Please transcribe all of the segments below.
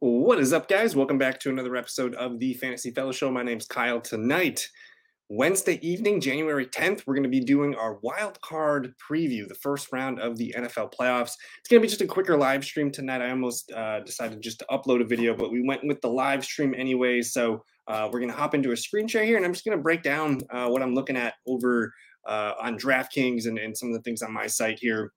What is up, guys? Welcome back to another episode of the Fantasy Fellow Show. My name's Kyle. Tonight, Wednesday evening, January 10th, we're going to be doing our wild card preview, the first round of the NFL playoffs. It's going to be just a quicker live stream tonight. I almost uh, decided just to upload a video, but we went with the live stream anyway. So uh, we're going to hop into a screen share here, and I'm just going to break down uh, what I'm looking at over uh, on DraftKings and, and some of the things on my site here.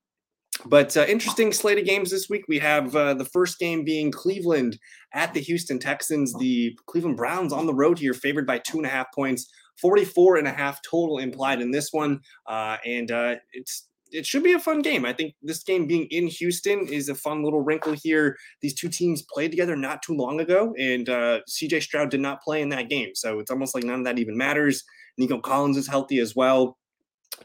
But uh, interesting slate of games this week. We have uh, the first game being Cleveland at the Houston Texans. The Cleveland Browns on the road here, favored by two and a half points, 44 and a half total implied in this one. Uh, and uh, it's it should be a fun game. I think this game being in Houston is a fun little wrinkle here. These two teams played together not too long ago, and uh, CJ Stroud did not play in that game. So it's almost like none of that even matters. Nico Collins is healthy as well.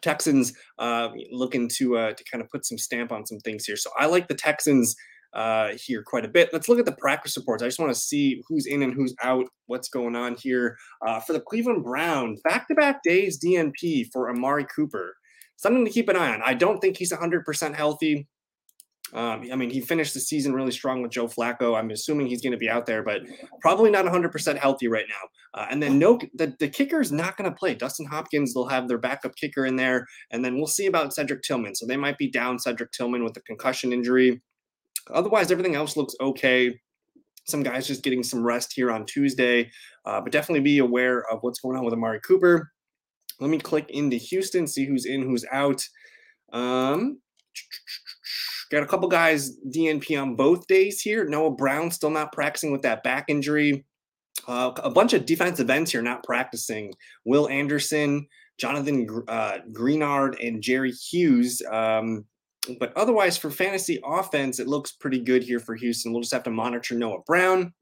Texans uh, looking to uh, to kind of put some stamp on some things here. So I like the Texans uh, here quite a bit. Let's look at the practice reports. I just want to see who's in and who's out, what's going on here. Uh, for the Cleveland Browns, back to back days DNP for Amari Cooper. Something to keep an eye on. I don't think he's 100% healthy. Um, I mean, he finished the season really strong with Joe Flacco. I'm assuming he's going to be out there, but probably not 100% healthy right now. Uh, and then no, the, the kicker is not going to play. Dustin Hopkins, they'll have their backup kicker in there. And then we'll see about Cedric Tillman. So they might be down Cedric Tillman with a concussion injury. Otherwise, everything else looks okay. Some guys just getting some rest here on Tuesday, uh, but definitely be aware of what's going on with Amari Cooper. Let me click into Houston, see who's in, who's out. Um, Got a couple guys DNP on both days here. Noah Brown still not practicing with that back injury. Uh, a bunch of defensive ends here not practicing. Will Anderson, Jonathan uh, Greenard, and Jerry Hughes. Um, but otherwise, for fantasy offense, it looks pretty good here for Houston. We'll just have to monitor Noah Brown.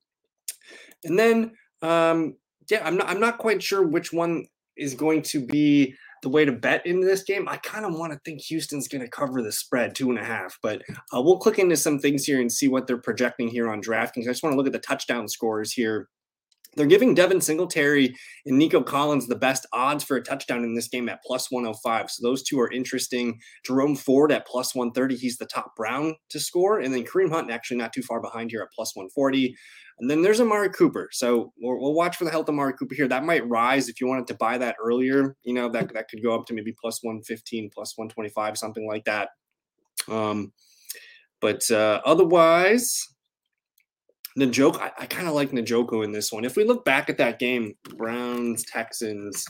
And then, um, yeah, I'm not, I'm not quite sure which one is going to be the way to bet into this game, I kind of want to think Houston's going to cover the spread two and a half. But uh, we'll click into some things here and see what they're projecting here on DraftKings. I just want to look at the touchdown scores here. They're giving Devin Singletary and Nico Collins the best odds for a touchdown in this game at plus 105. So those two are interesting. Jerome Ford at plus 130. He's the top Brown to score. And then Kareem Hunt actually not too far behind here at plus 140. And then there's Amari Cooper. So we'll, we'll, watch for the health of Amari Cooper here. That might rise if you wanted to buy that earlier. You know, that, that could go up to maybe plus 115, plus 125, something like that. Um, but uh, otherwise, Njoku, I, I kind of like Njoku in this one. If we look back at that game, Browns, Texans,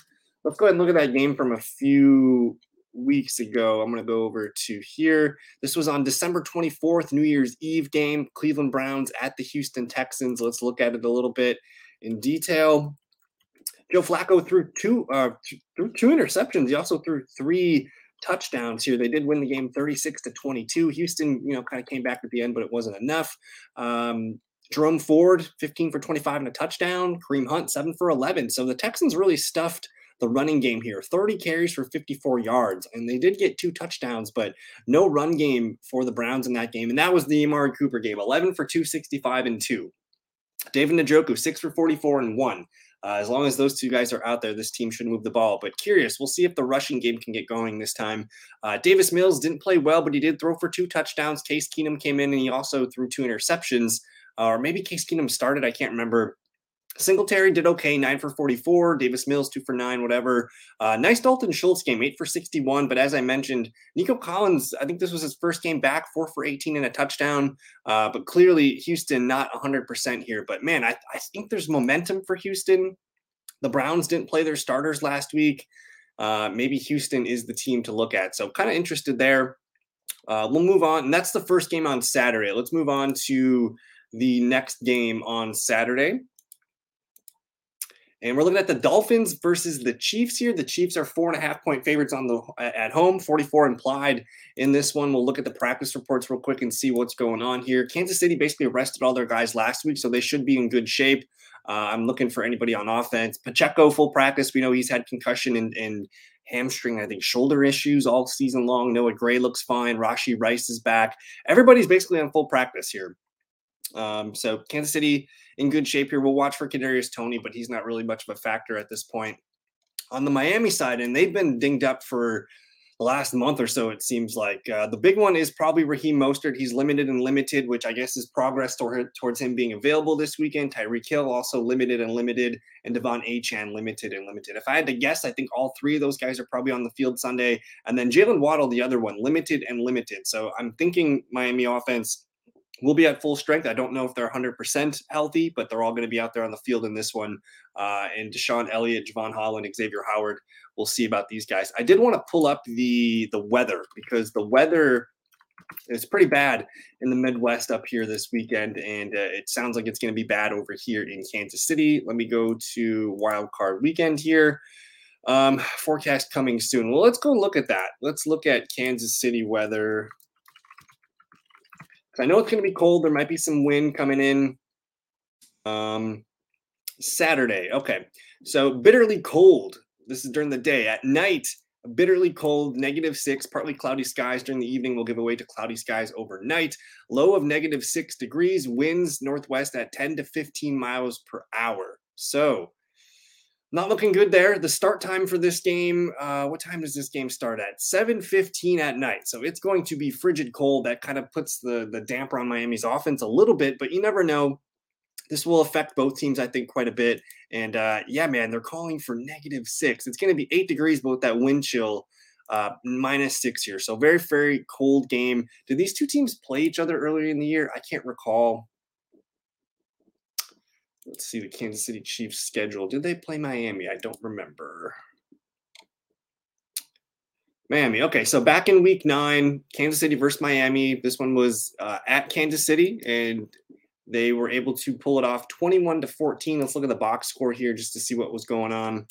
let's go ahead and look at that game from a few weeks ago. I'm going to go over to here. This was on December 24th, New Year's Eve game, Cleveland Browns at the Houston Texans. Let's look at it a little bit in detail. Joe Flacco threw two uh, threw two interceptions. He also threw three touchdowns here. They did win the game 36 to 22. Houston, you know, kind of came back at the end, but it wasn't enough. Um, Jerome Ford, 15 for 25 and a touchdown. Kareem Hunt, 7 for 11. So the Texans really stuffed the running game here 30 carries for 54 yards. And they did get two touchdowns, but no run game for the Browns in that game. And that was the Amari Cooper game 11 for 265 and 2. David Njoku, 6 for 44 and 1. Uh, as long as those two guys are out there, this team should move the ball. But curious, we'll see if the rushing game can get going this time. Uh, Davis Mills didn't play well, but he did throw for two touchdowns. Case Keenum came in and he also threw two interceptions. Or maybe Case Keenum started. I can't remember. Singletary did okay, nine for 44. Davis Mills, two for nine, whatever. Uh, nice Dalton Schultz game, eight for 61. But as I mentioned, Nico Collins, I think this was his first game back, four for 18 and a touchdown. Uh, but clearly, Houston not 100% here. But man, I, I think there's momentum for Houston. The Browns didn't play their starters last week. Uh, maybe Houston is the team to look at. So kind of interested there. Uh, we'll move on. And that's the first game on Saturday. Let's move on to the next game on Saturday. And we're looking at the Dolphins versus the Chiefs here. The Chiefs are four and a half point favorites on the at home, 44 implied in this one. We'll look at the practice reports real quick and see what's going on here. Kansas City basically arrested all their guys last week, so they should be in good shape. Uh, I'm looking for anybody on offense. Pacheco full practice. We know he's had concussion and, and hamstring, I think shoulder issues all season long. Noah Gray looks fine. Rashee Rice is back. Everybody's basically on full practice here. Um, so Kansas City in good shape here. We'll watch for Kadarius Toney, but he's not really much of a factor at this point. On the Miami side, and they've been dinged up for the last month or so, it seems like. Uh, the big one is probably Raheem Mostert. He's limited and limited, which I guess is progress toward, towards him being available this weekend. Tyreek Hill also limited and limited, and De'Von Achane limited and limited. If I had to guess, I think all three of those guys are probably on the field Sunday. And then Jaylen Waddle, the other one, limited and limited. So I'm thinking Miami offense will be at full strength. I don't know if they're 100% healthy, but they're all going to be out there on the field in this one. Uh, and DeShon Elliott, Jevon Holland, Xavier Howard. We'll see about these guys. I did want to pull up the the weather because the weather is pretty bad in the Midwest up here this weekend, and uh, it sounds like it's going to be bad over here in Kansas City. Let me go to Wild Card Weekend here. Um, forecast coming soon. Well, let's go look at that. Let's look at Kansas City weather. I know it's going to be cold. There might be some wind coming in. Um, Saturday. Okay. So bitterly cold. This is during the day. At night, bitterly cold, negative six, partly cloudy skies during the evening will give away to cloudy skies overnight. Low of negative six degrees, winds northwest at 10 to 15 miles per hour. So not looking good there. The start time for this game, uh, what time does this game start at? 7:15 at night. So it's going to be frigid cold. That kind of puts the the damper on Miami's offense a little bit, but you never know. This will affect both teams, I think, quite a bit. And uh, yeah, man, they're calling for negative six. It's going to be eight degrees, but with that wind chill, uh, minus six here. So very, very cold game. Did these two teams play each other earlier in the year? I can't recall let's see the Kansas City Chiefs schedule. Did they play Miami? I don't remember. Miami. Okay, so back in week nine, Kansas City versus Miami. This one was uh, at Kansas City, and they were able to pull it off 21 to 14. Let's look at the box score here just to see what was going on.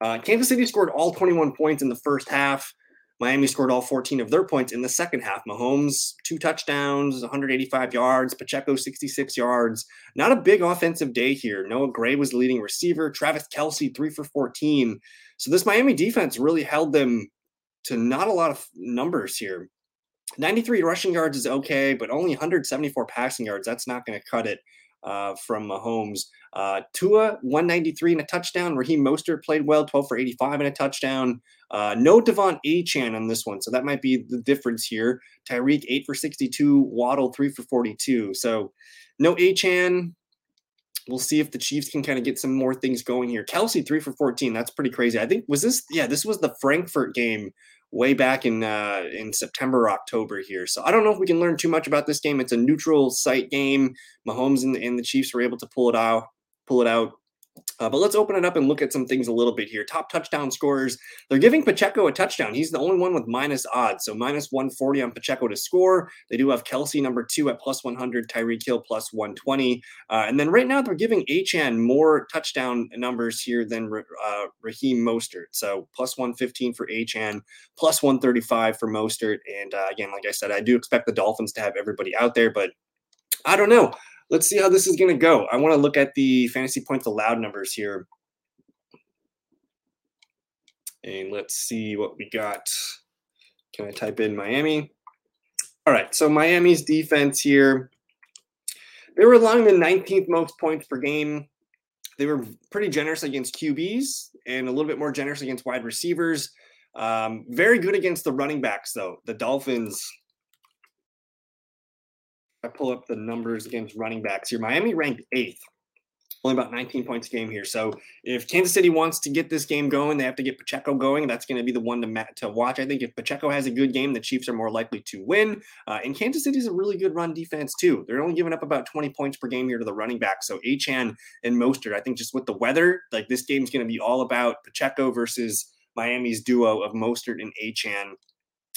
Uh, Kansas City scored all 21 points in the first half. Miami scored all 14 of their points in the second half. Mahomes, two touchdowns, 185 yards. Pacheco, 66 yards. Not a big offensive day here. Noah Gray was the leading receiver. Travis Kelce, three for 14. So this Miami defense really held them to not a lot of numbers here. 93 rushing yards is okay, but only 174 passing yards. That's not going to cut it uh, from Mahomes. Uh, Tua, 193 and a touchdown. Raheem Mostert played well, 12 for 85 and a touchdown. Uh, no De'Von Achane on this one, so that might be the difference here. Tyreek, 8 for 62. Waddle, 3 for 42. So no Achane. We'll see if the Chiefs can kind of get some more things going here. Kelce, 3 for 14. That's pretty crazy. I think, was this, yeah, this was the Frankfurt game way back in uh, in September, October here. So I don't know if we can learn too much about this game. It's a neutral site game. Mahomes and, and the Chiefs were able to pull it out, pull it out uh, but let's open it up and look at some things a little bit here. Top touchdown scorers. They're giving Pacheco a touchdown. He's the only one with minus odds. So minus 140 on Pacheco to score. They do have Kelce number two at plus 100, Tyreek Hill plus 120. Uh, and then right now they're giving Achane more touchdown numbers here than uh, Raheem Mostert. So plus 115 for Achane, plus 135 for Mostert. And uh, again, like I said, I do expect the Dolphins to have everybody out there, but I don't know let's see how this is going to go. I want to look at the fantasy points allowed numbers here. And let's see what we got. Can I type in Miami? All right, so Miami's defense here. They were allowing the 19th most points per game. They were pretty generous against QBs and a little bit more generous against wide receivers. Um, very good against the running backs, though. The Dolphins I pull up the numbers against running backs here, Miami ranked eighth, only about 19 points a game here. So if Kansas City wants to get this game going, they have to get Pacheco going. That's going to be the one to to watch. I think if Pacheco has a good game, the Chiefs are more likely to win. Uh, and Kansas City is a really good run defense too. They're only giving up about 20 points per game here to the running back. So Achane and Mostert, I think just with the weather, like this game's going to be all about Pacheco versus Miami's duo of Mostert and Achane.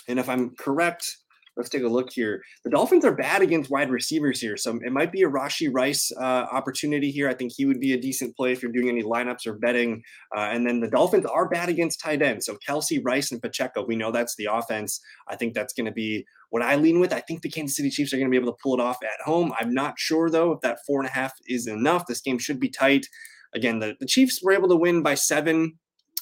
And if I'm correct, Let's take a look here. The Dolphins are bad against wide receivers here, so it might be a Rashee Rice uh, opportunity here. I think he would be a decent play if you're doing any lineups or betting. Uh, and then the Dolphins are bad against tight ends, so Kelce, Rice, and Pacheco. We know that's the offense. I think that's going to be what I lean with. I think the Kansas City Chiefs are going to be able to pull it off at home. I'm not sure though if that four and a half is enough. This game should be tight. Again, the, the Chiefs were able to win by seven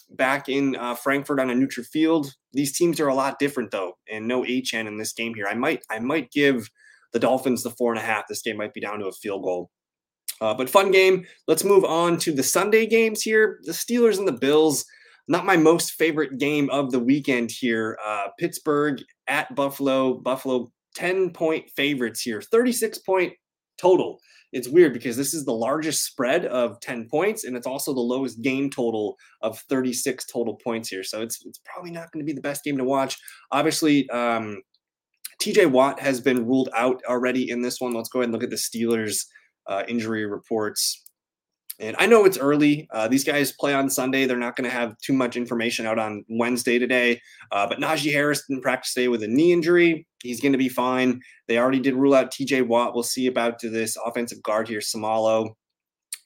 back in uh, Frankfurt on a neutral field. These teams are a lot different though, and no Achane in this game here. I might I might give the Dolphins the four and a half. This game might be down to a field goal. Uh, but fun game. Let's move on to the Sunday games here. The Steelers and the Bills. not my most favorite game of the weekend here. Uh, Pittsburgh at Buffalo. Buffalo 10 point favorites here, 36 point total. It's weird because this is the largest spread of 10 points and it's also the lowest game total of 36 total points here. So it's, it's probably not going to be the best game to watch. Obviously, um, TJ Watt has been ruled out already in this one. Let's go ahead and look at the Steelers uh, injury reports. And I know it's early. Uh, these guys play on Sunday. They're not going to have too much information out on Wednesday today. Uh, but Najee Harris didn't practice today with a knee injury. He's going to be fine. They already did rule out TJ Watt. We'll see about this offensive guard here, Seumalo.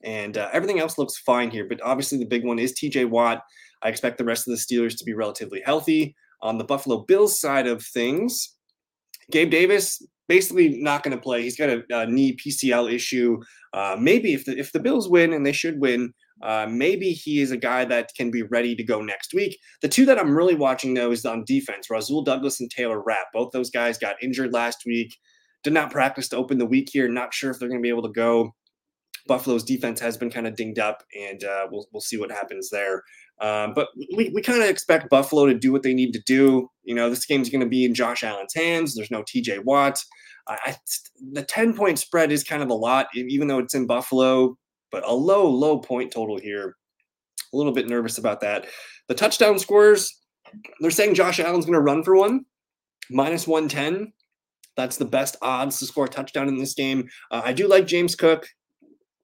And uh, everything else looks fine here. But obviously, the big one is TJ Watt. I expect the rest of the Steelers to be relatively healthy. On the Buffalo Bills side of things, Gabe Davis basically not going to play. He's got a, a knee PCL issue. Uh, maybe if the if the Bills win and they should win, uh, maybe he is a guy that can be ready to go next week. The two that I'm really watching though is on defense. Rasul Douglas and Taylor Rapp. Both those guys got injured last week. Did not practice to open the week here. Not sure if they're going to be able to go. Buffalo's defense has been kind of dinged up, and uh, we'll we'll see what happens there. Um, but we, we kind of expect Buffalo to do what they need to do. You know, this game's going to be in Josh Allen's hands. There's no TJ Watt. I, the 10 point spread is kind of a lot, even though it's in Buffalo, but a low, low point total here. A little bit nervous about that. The touchdown scores, they're saying Josh Allen's going to run for one, minus 110. That's the best odds to score a touchdown in this game. Uh, I do like James Cook.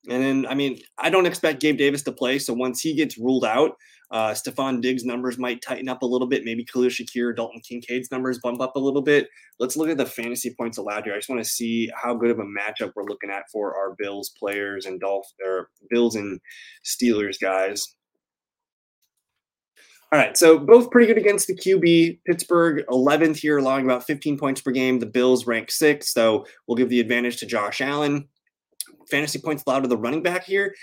And then, I mean, I don't expect Gabe Davis to play. So once he gets ruled out, uh, Stefon Diggs' numbers might tighten up a little bit. Maybe Khalil Shakir, Dalton Kincaid's numbers bump up a little bit. Let's look at the fantasy points allowed here. I just want to see how good of a matchup we're looking at for our Bills players and Dolph or Bills and Steelers guys. All right, so both pretty good against the QB. Pittsburgh 11th here, allowing about 15 points per game. The Bills rank sixth, so we'll give the advantage to Josh Allen. Fantasy points allowed to the running back here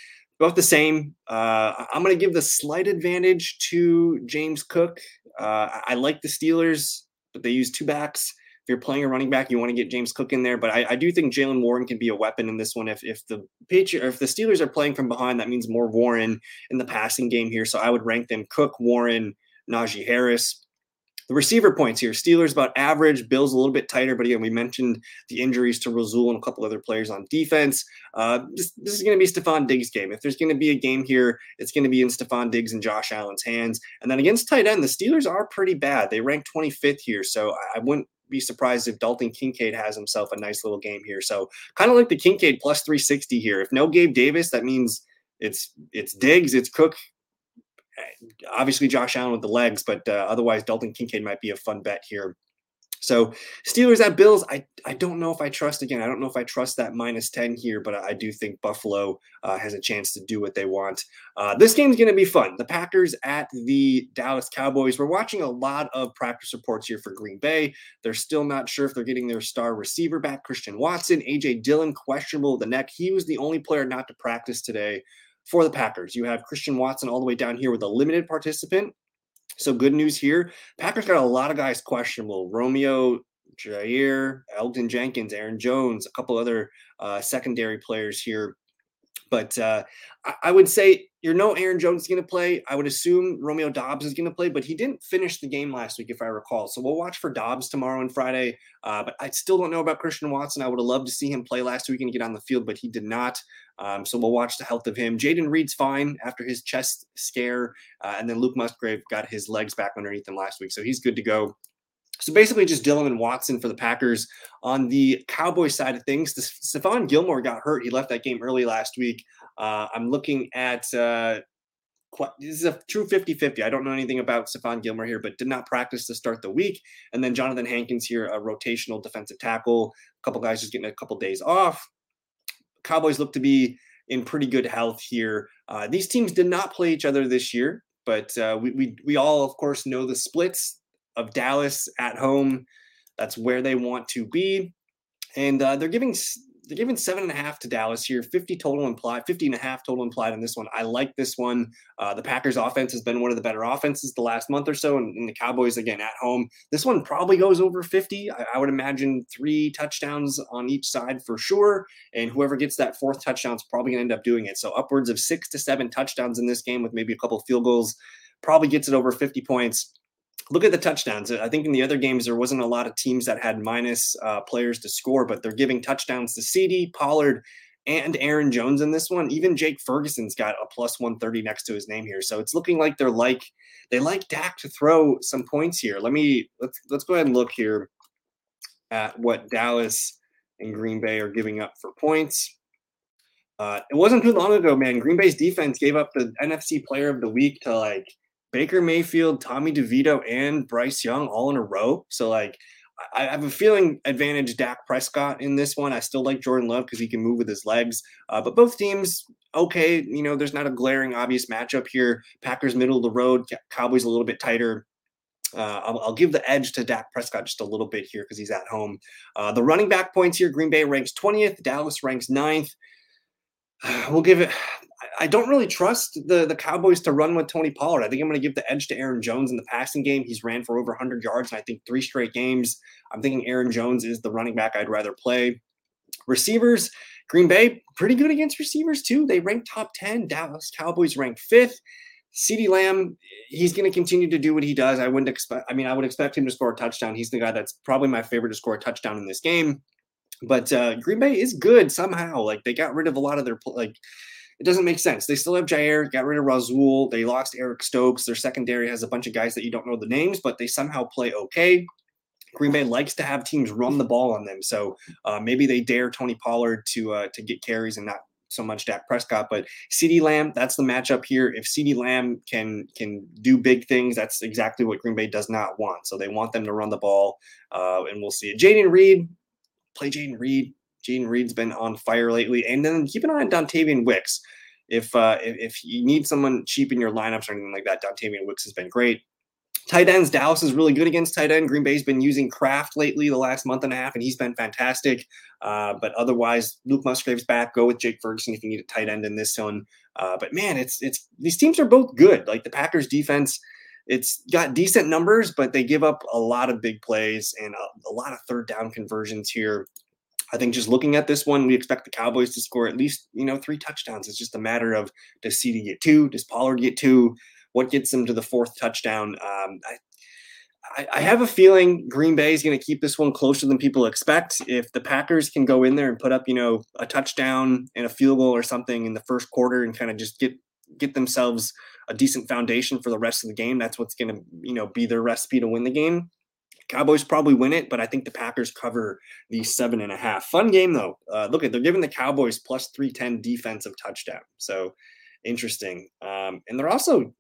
both the same. Uh, I'm going to give the slight advantage to James Cook. Uh, I like the Steelers, but they use two backs. If you're playing a running back, you want to get James Cook in there. But I, I do think Jaylen Warren can be a weapon in this one. If if the Patriot, if the Steelers are playing from behind, that means more Warren in the passing game here. So I would rank them Cook, Warren, Najee Harris. The receiver points here, Steelers about average, Bills a little bit tighter, but again, we mentioned the injuries to Rasul and a couple other players on defense. Uh, this, this is going to be Stefon Diggs' game. If there's going to be a game here, it's going to be in Stefon Diggs and Josh Allen's hands. And then against tight end, the Steelers are pretty bad. They rank 25th here, so I wouldn't be surprised if Dalton Kincaid has himself a nice little game here. So kind of like the Kincaid plus 360 here. If no Gabe Davis, that means it's it's Diggs, it's Cook, obviously Josh Allen with the legs, but uh, otherwise Dalton Kincaid might be a fun bet here. So Steelers at Bills, I, I don't know if I trust again. I don't know if I trust that minus 10 here, but I do think Buffalo uh, has a chance to do what they want. Uh, this game's going to be fun. The Packers at the Dallas Cowboys. We're watching a lot of practice reports here for Green Bay. They're still not sure if they're getting their star receiver back, Christian Watson. AJ Dillon, questionable with the neck. He was the only player not to practice today for the Packers. You have Christian Watson all the way down here with a limited participant. So good news here. Packers got a lot of guys questionable. Romeo Jair, Elgton Jenkins, Aaron Jones, a couple other uh, secondary players here but uh, I, would say you know Aaron Jones is going to play. I would assume Romeo Doubs is going to play, but he didn't finish the game last week, if I recall. So we'll watch for Dobbs tomorrow and Friday. Uh, but I still don't know about Christian Watson. I would have loved to see him play last week and get on the field, but he did not. Um, so we'll watch the health of him. Jayden Reed's fine after his chest scare, uh, and then Luke Musgrave got his legs back underneath him last week, so he's good to go. So basically, just Dillon and Watson for the Packers. On the Cowboys side of things, Stephon Gilmore got hurt. He left that game early last week. Uh, I'm looking at uh, this is a true 50 50. I don't know anything about Stephon Gilmore here, but did not practice to start the week. And then Jonathan Hankins here, a rotational defensive tackle. A couple guys just getting a couple days off. Cowboys look to be in pretty good health here. Uh, these teams did not play each other this year, but uh, we, we, we all, of course, know the splits of Dallas at home. That's where they want to be. And uh, they're giving they're giving seven and a half to Dallas here, 50 total implied, 50 and a half total implied on this one. I like this one. Uh, the Packers offense has been one of the better offenses the last month or so, and, and the Cowboys again at home. This one probably goes over 50. I, I, would imagine three touchdowns on each side for sure, and whoever gets that fourth touchdown is probably going to end up doing it. So upwards of six to seven touchdowns in this game with maybe a couple field goals probably gets it over 50 points. Look at the touchdowns. I think in the other games there wasn't a lot of teams that had minus uh, players to score, but they're giving touchdowns to CeeDee Pollard, and Aaron Jones in this one. Even Jake Ferguson's got a plus 130 next to his name here. So it's looking like they're like they like Dak to throw some points here. Let me let's let's go ahead and look here at what Dallas and Green Bay are giving up for points. Uh, it wasn't too long ago, man. Green Bay's defense gave up the NFC Player of the Week to like Baker Mayfield, Tommy DeVito, and Bryce Young all in a row. So like I have a feeling advantage Dak Prescott in this one. I still like Jordan Love because he can move with his legs. Uh, but both teams, okay, you know, there's not a glaring obvious matchup here. Packers middle of the road, Cowboys a little bit tighter. Uh, I'll, I'll, give the edge to Dak Prescott just a little bit here because he's at home. Uh, the running back points here Green Bay ranks 20th, Dallas ranks 9th. We'll give it. I don't really trust the, the Cowboys to run with Tony Pollard. I think I'm going to give the edge to Aaron Jones in the passing game. He's ran for over 100 yards, and I think three straight games. I'm thinking Aaron Jones is the running back I'd rather play. Receivers, Green Bay, pretty good against receivers too. They rank top 10. Dallas Cowboys rank fifth. CeeDee Lamb, he's going to continue to do what he does. I wouldn't expect, I mean, I would expect him to score a touchdown. He's the guy that's probably my favorite to score a touchdown in this game. But uh, Green Bay is good somehow. Like they got rid of a lot of their, like, it doesn't make sense. They still have Jaire, got rid of Rasul. They lost Eric Stokes. Their secondary has a bunch of guys that you don't know the names, but they somehow play okay. Green Bay likes to have teams run the ball on them, so uh, maybe they dare Tony Pollard to uh, to get carries and not so much Dak Prescott. But CeeDee Lamb, that's the matchup here. If CeeDee Lamb can can do big things, that's exactly what Green Bay does not want. So they want them to run the ball, uh, and we'll see. Jayden Reed, play Jayden Reed. Jayden Reed's been on fire lately, and then keep an eye on Dontayvion Wicks. If uh, if you need someone cheap in your lineups or anything like that, Dontayvion Wicks has been great. Tight ends, Dallas is really good against tight end. Green Bay's been using Kraft lately the last month and a half, and he's been fantastic. Uh, but otherwise, Luke Musgrave's back. Go with Jake Ferguson if you need a tight end in this one. Uh, but man, it's it's these teams are both good. Like the Packers defense, it's got decent numbers, but they give up a lot of big plays and a, a lot of third down conversions here. I think just looking at this one, we expect the Cowboys to score at least, you know, three touchdowns. It's just a matter of does CeeDee get two? Does Pollard get two? What gets them to the fourth touchdown? Um, I, I, I have a feeling Green Bay is going to keep this one closer than people expect. If the Packers can go in there and put up, you know, a touchdown and a field goal or something in the first quarter and kind of just get get themselves a decent foundation for the rest of the game, that's what's going to, you know, be their recipe to win the game. Cowboys probably win it, but I think the Packers cover the seven and a half. Fun game though. Uh, look at they're giving the Cowboys plus three ten defensive touchdown. So interesting. Um, and they're also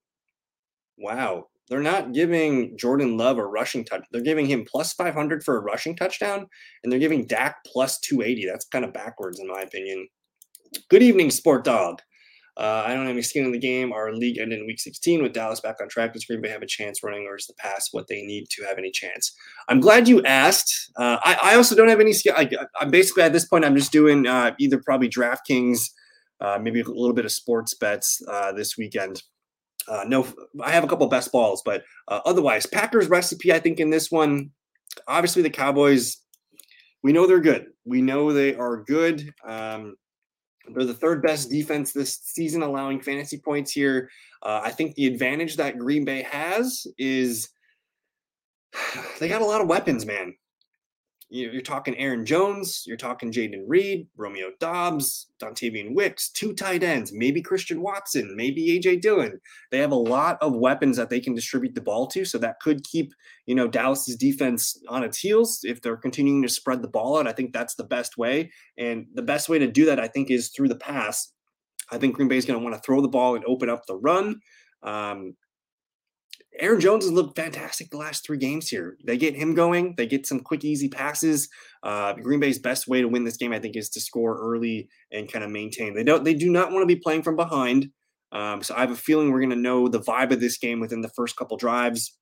wow, they're not giving Jordan Love a rushing touch. They're giving him plus 500 for a rushing touchdown, and they're giving Dak plus 280. That's kind of backwards, in my opinion. Good evening, Sport Dog. Uh, I don't have any skin in the game. Our league ended in week 16 with Dallas back on track. Does Green Bay have a chance running, or is the pass what they need to have any chance? I'm glad you asked. Uh, I, I, also don't have any skin. I, am basically at this point, I'm just doing uh, either probably DraftKings, uh, maybe a little bit of sports bets uh, this weekend. Uh, no, I have a couple best balls, but otherwise, Packers recipe. I think in this one, obviously the Cowboys. We know they're good. We know they are good. Um, they're the third best defense this season, allowing fantasy points here. Uh, I think the advantage that Green Bay has is they got a lot of weapons, man you're talking Aaron Jones, you're talking Jayden Reed, Romeo Doubs, Dontayvion Wicks, two tight ends, maybe Christian Watson, maybe AJ Dillon. They have a lot of weapons that they can distribute the ball to, so that could keep you know Dallas's defense on its heels if they're continuing to spread the ball out. I think that's the best way, and the best way to do that, I think, is through the pass. I think Green Bay is going to want to throw the ball and open up the run. Um, Aaron Jones has looked fantastic the last three games here. They get him going. They get some quick, easy passes. Uh, Green Bay's best way to win this game, I think, is to score early and kind of maintain. They don't. They do not want to be playing from behind. Um, so I have a feeling we're going to know the vibe of this game within the first couple drives.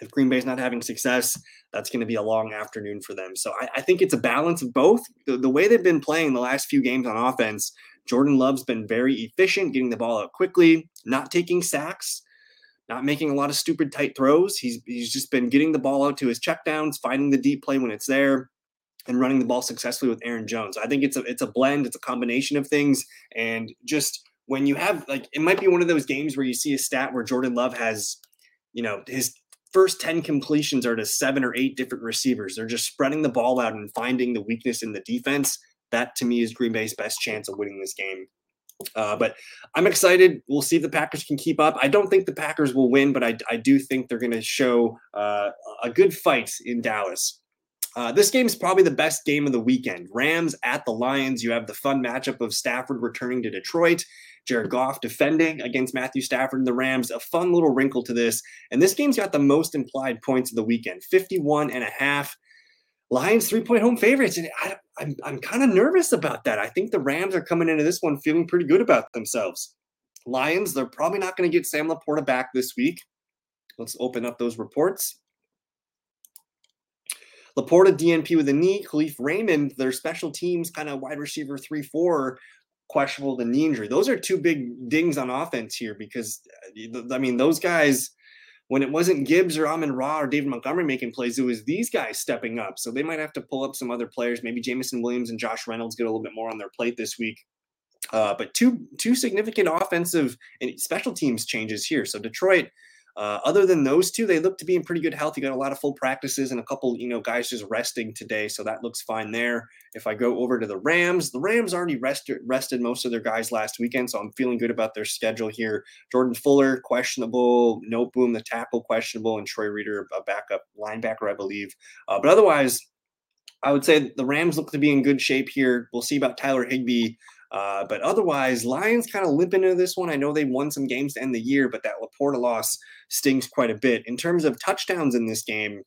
If Green Bay's not having success, that's going to be a long afternoon for them. So I, I think it's a balance of both. The, the way they've been playing the last few games on offense, Jordan Love's been very efficient, getting the ball out quickly, not taking sacks not making a lot of stupid tight throws. He's he's just been getting the ball out to his checkdowns, finding the deep play when it's there, and running the ball successfully with Aaron Jones. I think it's a it's a blend, it's a combination of things, and just when you have like it might be one of those games where you see a stat where Jordan Love has, you know, his first 10 completions are to seven or eight different receivers. They're just spreading the ball out and finding the weakness in the defense. That to me is Green Bay's best chance of winning this game. Uh, but I'm excited. We'll see if the Packers can keep up. I don't think the Packers will win, but I, I do think they're going to show uh, a good fight in Dallas. Uh, this game is probably the best game of the weekend. Rams at the Lions. You have the fun matchup of Stafford returning to Detroit, Jared Goff defending against Matthew Stafford and the Rams. A fun little wrinkle to this. And this game's got the most implied points of the weekend 51 and a half. Lions three point home favorites. And I, I'm, I'm kind of nervous about that. I think the Rams are coming into this one feeling pretty good about themselves. Lions, they're probably not going to get Sam LaPorta back this week. Let's open up those reports. LaPorta DNP with a knee. Kalif Raymond, their special teams kind of wide receiver 3 4, questionable the knee injury. Those are two big dings on offense here because, uh, I mean, those guys when it wasn't Gibbs or Amon Ra or David Montgomery making plays, it was these guys stepping up. So they might have to pull up some other players. Maybe Jameson Williams and Josh Reynolds get a little bit more on their plate this week. Uh, but two two significant offensive and special teams changes here. So Detroit uh, other than those two, they look to be in pretty good health. You got a lot of full practices and a couple, you know, guys just resting today, so that looks fine there. If I go over to the Rams, the Rams already rested rested most of their guys last weekend, so I'm feeling good about their schedule here. Jordan Fuller questionable, No Noteboom the tackle questionable, and Troy Reeder a backup linebacker, I believe. Uh, but otherwise, I would say the Rams look to be in good shape here. We'll see about Tyler Higbee. Uh, but otherwise, Lions kind of limp into this one. I know they won some games to end the year, but that LaPorta loss stings quite a bit. In terms of touchdowns in this game,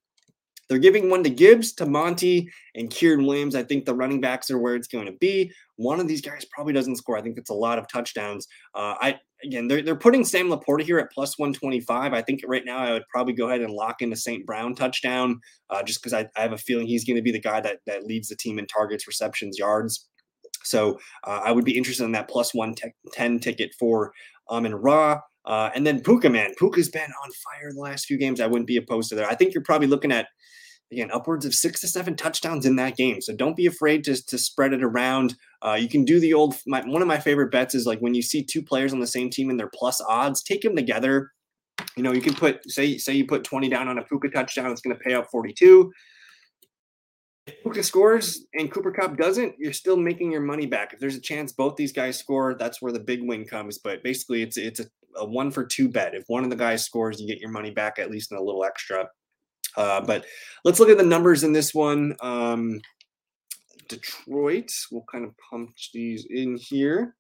they're giving one to Gibbs, to Monty, and Kyren Williams. I think the running backs are where it's going to be. One of these guys probably doesn't score. I think it's a lot of touchdowns. Uh, I again, they're they're putting Sam LaPorta here at plus one twenty five. I think right now I would probably go ahead and lock in the St. Brown touchdown, uh, just because I, I have a feeling he's going to be the guy that that leads the team in targets, receptions, yards. So uh, I would be interested in that plus 110 ticket for Amon Ra. Uh, and then Puka, man, Puka's been on fire the last few games. I wouldn't be opposed to that. I think you're probably looking at again upwards of six to seven touchdowns in that game. So don't be afraid to, to spread it around. Uh, you can do the old. My, one of my favorite bets is like when you see two players on the same team and they're plus odds, take them together. You know, you can put say say you put 20 down on a Puka touchdown, it's going to pay out 42. Puka scores and Cooper Kupp doesn't, you're still making your money back. If there's a chance both these guys score, that's where the big win comes. But basically, it's it's a, a one for two bet. If one of the guys scores, you get your money back at least in a little extra. Uh, but let's look at the numbers in this one. Um, Detroit, we'll kind of punch these in here.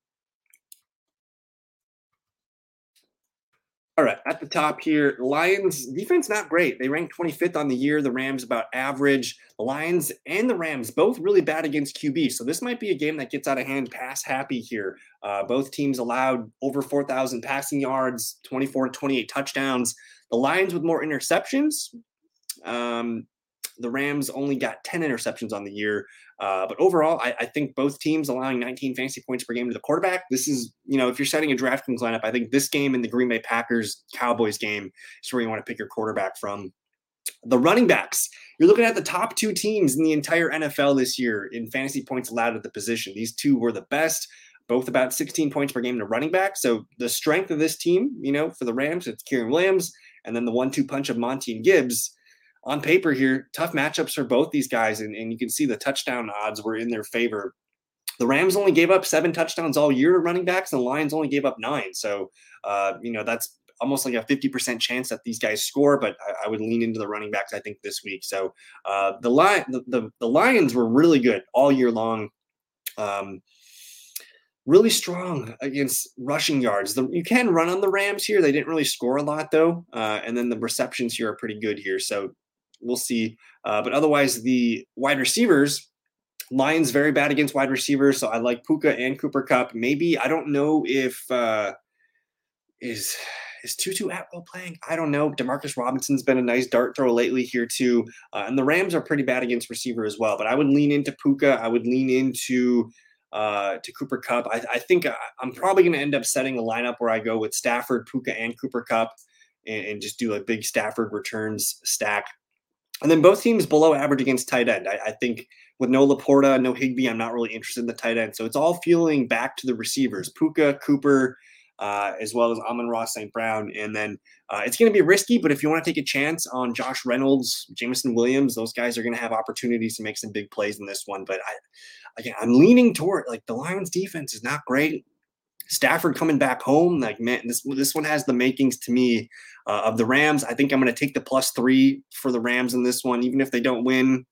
All right, at the top here, Lions defense not great. They ranked 25th on the year. The Rams about average. The Lions and the Rams both really bad against QB. So this might be a game that gets out of hand pass happy here. Uh, both teams allowed over 4,000 passing yards, 24 to 28 touchdowns. The Lions with more interceptions. Um, the Rams only got 10 interceptions on the year. Uh, but overall, I, I, think both teams allowing 19 fantasy points per game to the quarterback. This is, you know, if you're setting a DraftKings lineup, I think this game and the Green Bay Packers Cowboys game is where you want to pick your quarterback from. The running backs, you're looking at the top two teams in the entire NFL this year in fantasy points allowed at the position. These two were the best, both about 16 points per game to running back. So the strength of this team, you know, for the Rams, it's Kyren Williams, and then the one-two punch of Monty and Gibbs on paper here, tough matchups for both these guys, and, and you can see the touchdown odds were in their favor. The Rams only gave up seven touchdowns all year to running backs, and the Lions only gave up nine. So, uh, you know, that's almost like a 50% chance that these guys score, but I, I, would lean into the running backs, I think, this week. So uh, the, the, the, the, Lions were really good all year long. Um, really strong against rushing yards. The, you can run on the Rams here. They didn't really score a lot, though. Uh, and then the receptions here are pretty good here. So we'll see. Uh, but otherwise, the wide receivers, Lions very bad against wide receivers. So I like Puka and Cooper Kupp. Maybe I don't know if uh, is is Tutu Atwell playing? I don't know. Demarcus Robinson's been a nice dart throw lately here too, uh, and the Rams are pretty bad against receiver as well. But I would lean into Puka. I would lean into uh, to Cooper Kupp. I, I think I, am probably going to end up setting a lineup where I go with Stafford, Puka, and Cooper Kupp, and, and just do a big Stafford returns stack. And then both teams below average against tight end. I, I think with no LaPorta, no Higbee, I'm not really interested in the tight end. So it's all feeling back to the receivers, Puka, Cooper, uh, as well as Amon-Ra St. Brown. And then uh, it's going to be risky, but if you want to take a chance on Josh Reynolds, Jameson Williams, those guys are going to have opportunities to make some big plays in this one. But I, again, I'm leaning toward like the Lions defense is not great. Stafford coming back home, like man, this this one has the makings to me uh, of the Rams. I think I'm going to take the plus three for the Rams in this one, even if they don't win.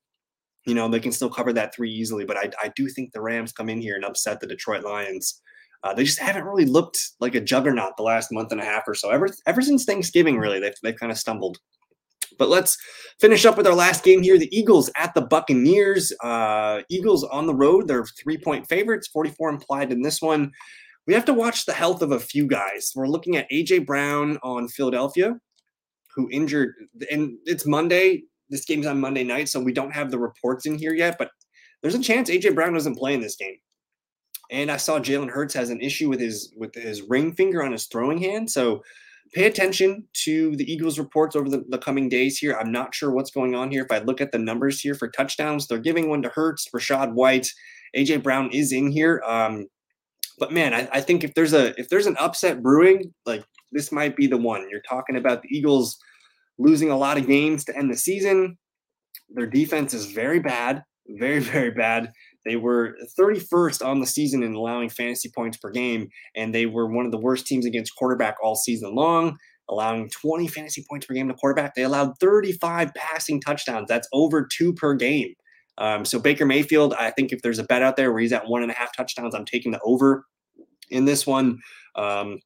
You know, they can still cover that three easily. But I, I do think the Rams come in here and upset the Detroit Lions. Uh, they just haven't really looked like a juggernaut the last month and a half or so. Ever ever since Thanksgiving, really, they've they've kind of stumbled. But let's finish up with our last game here. The Eagles at the Buccaneers. Uh, Eagles on the road. They're three point favorites, 44 implied in this one we have to watch the health of a few guys. We're looking at AJ Brown on Philadelphia, who injured, and it's Monday. This game's on Monday night, so we don't have the reports in here yet, but there's a chance AJ Brown doesn't play in this game. And I saw Jalen Hurts has an issue with his with his ring finger on his throwing hand. So pay attention to the Eagles reports over the, the coming days here. I'm not sure what's going on here. If I look at the numbers here for touchdowns, they're giving one to Hurts, Rachaad White, AJ Brown is in here. Um, but man, I, I think if there's a if there's an upset brewing, like this might be the one. You're talking about the Eagles losing a lot of games to end the season. Their defense is very bad, very, very bad. They were 31st on the season in allowing fantasy points per game, and they were one of the worst teams against quarterback all season long, allowing 20 fantasy points per game to quarterback. They allowed 35 passing touchdowns. That's over two per game. Um, so Baker Mayfield, I think if there's a bet out there where he's at one and a half touchdowns, I'm taking the over in this one. Um,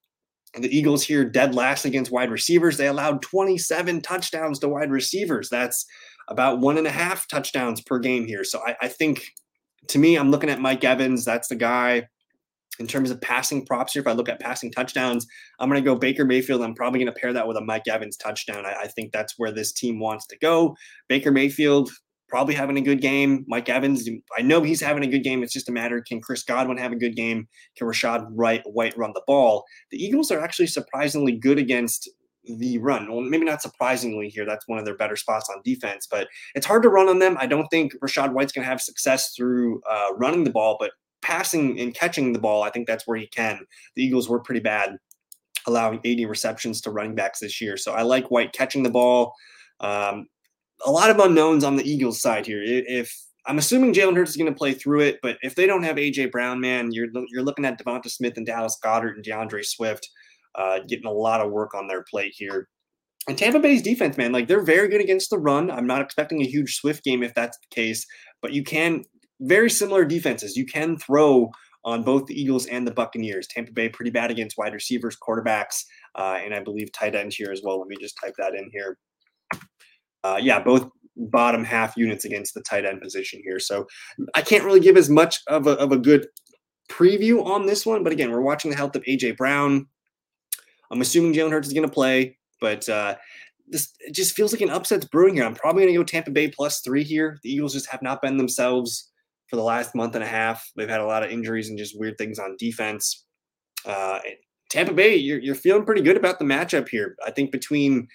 the Eagles here dead last against wide receivers. They allowed 27 touchdowns to wide receivers. That's about one and a half touchdowns per game here. So I, I think to me, I'm looking at Mike Evans. That's the guy in terms of passing props here, if I look at passing touchdowns, I'm going to go Baker Mayfield. I'm probably going to pair that with a Mike Evans touchdown. I, I, think that's where this team wants to go. Baker Mayfield, probably having a good game. Mike Evans, I know he's having a good game. It's just a matter can Chris Godwin have a good game? Can Rachaad Wright, White run the ball? The Eagles are actually surprisingly good against the run. Well, maybe not surprisingly here. That's one of their better spots on defense, but it's hard to run on them. I don't think Rachaad White's going to have success through uh, running the ball, but passing and catching the ball, I think that's where he can. The Eagles were pretty bad allowing 80 receptions to running backs this year. So I like White catching the ball. Um, a lot of unknowns on the Eagles side here. If I'm assuming Jalen Hurts is going to play through it, but if they don't have AJ Brown, man, you're you're looking at Devonta Smith and Dallas Goedert and D'Andre Swift uh, getting a lot of work on their plate here. And Tampa Bay's defense, man, like they're very good against the run. I'm not expecting a huge Swift game if that's the case, but you can very similar defenses. You can throw on both the Eagles and the Buccaneers. Tampa Bay pretty bad against wide receivers, quarterbacks, uh, and I believe tight ends here as well. Let me just type that in here uh, yeah, both bottom half units against the tight end position here. So I can't really give as much of a, of a good preview on this one. But again, we're watching the health of AJ Brown. I'm assuming Jalen Hurts is going to play, but uh, this it just feels like an upset's brewing here. I'm probably going to go Tampa Bay plus three here. The Eagles just have not been themselves for the last month and a half. They've had a lot of injuries and just weird things on defense. Uh, Tampa Bay, you're, you're feeling pretty good about the matchup here. I think between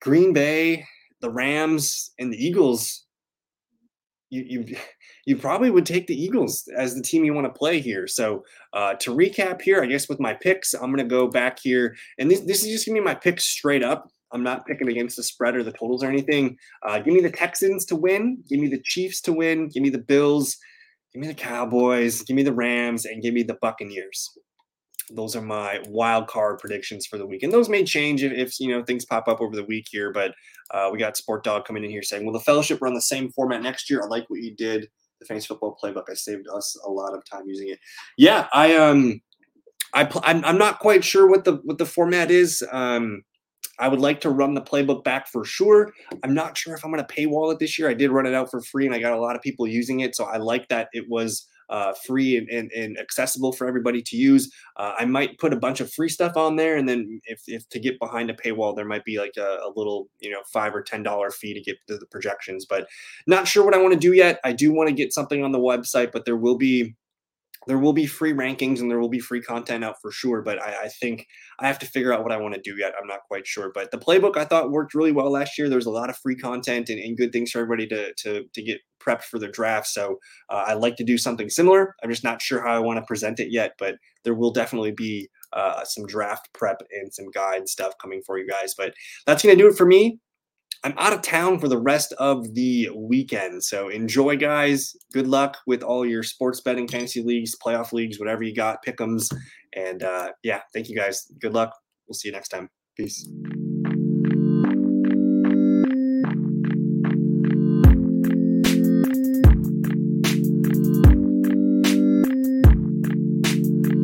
Green Bay the Rams and the Eagles, you you you probably would take the Eagles as the team you want to play here. So uh, to recap here, I guess with my picks, I'm to go back here, and this this is just gonna be my picks straight up. I'm not picking against the spread or the totals or anything. Uh, give me the Texans to win. Give me the Chiefs to win. Give me the Bills. Give me the Cowboys. Give me the Rams, and give me the Buccaneers those are my wild card predictions for the week. And those may change if, if you know things pop up over the week here. But uh, we got Sport Dog coming in here saying, "Will the fellowship run the same format next year?" I like what you did. The fantasy football playbook. I saved us a lot of time using it. Yeah, I um, I pl- I'm, I'm not quite sure what the what the format is. Um, I would like to run the playbook back for sure. I'm not sure if I'm going to paywall it this year. I did run it out for free, and I got a lot of people using it, so I like that it was uh, free and, and, and, accessible for everybody to use. Uh, I might put a bunch of free stuff on there, and then if, if to get behind a paywall, there might be like a, a little you know five or ten dollar fee to get to the projections. But not sure what I want to do yet. I do want to get something on the website, but there will be there will be free rankings and there will be free content out for sure. But I, I think I have to figure out what I want to do yet. I'm not quite sure. But the playbook I thought worked really well last year. There was a lot of free content and, and good things for everybody to to to get prepped for their draft. So uh, I like to do something similar. I'm just not sure how I want to present it yet, but there will definitely be uh, some draft prep and some guide stuff coming for you guys. But that's going to do it for me. I'm out of town for the rest of the weekend. So enjoy, guys. Good luck with all your sports betting, fantasy leagues, playoff leagues, whatever you got, pick'ems. And uh, yeah, thank you guys. Good luck. We'll see you next time. Peace.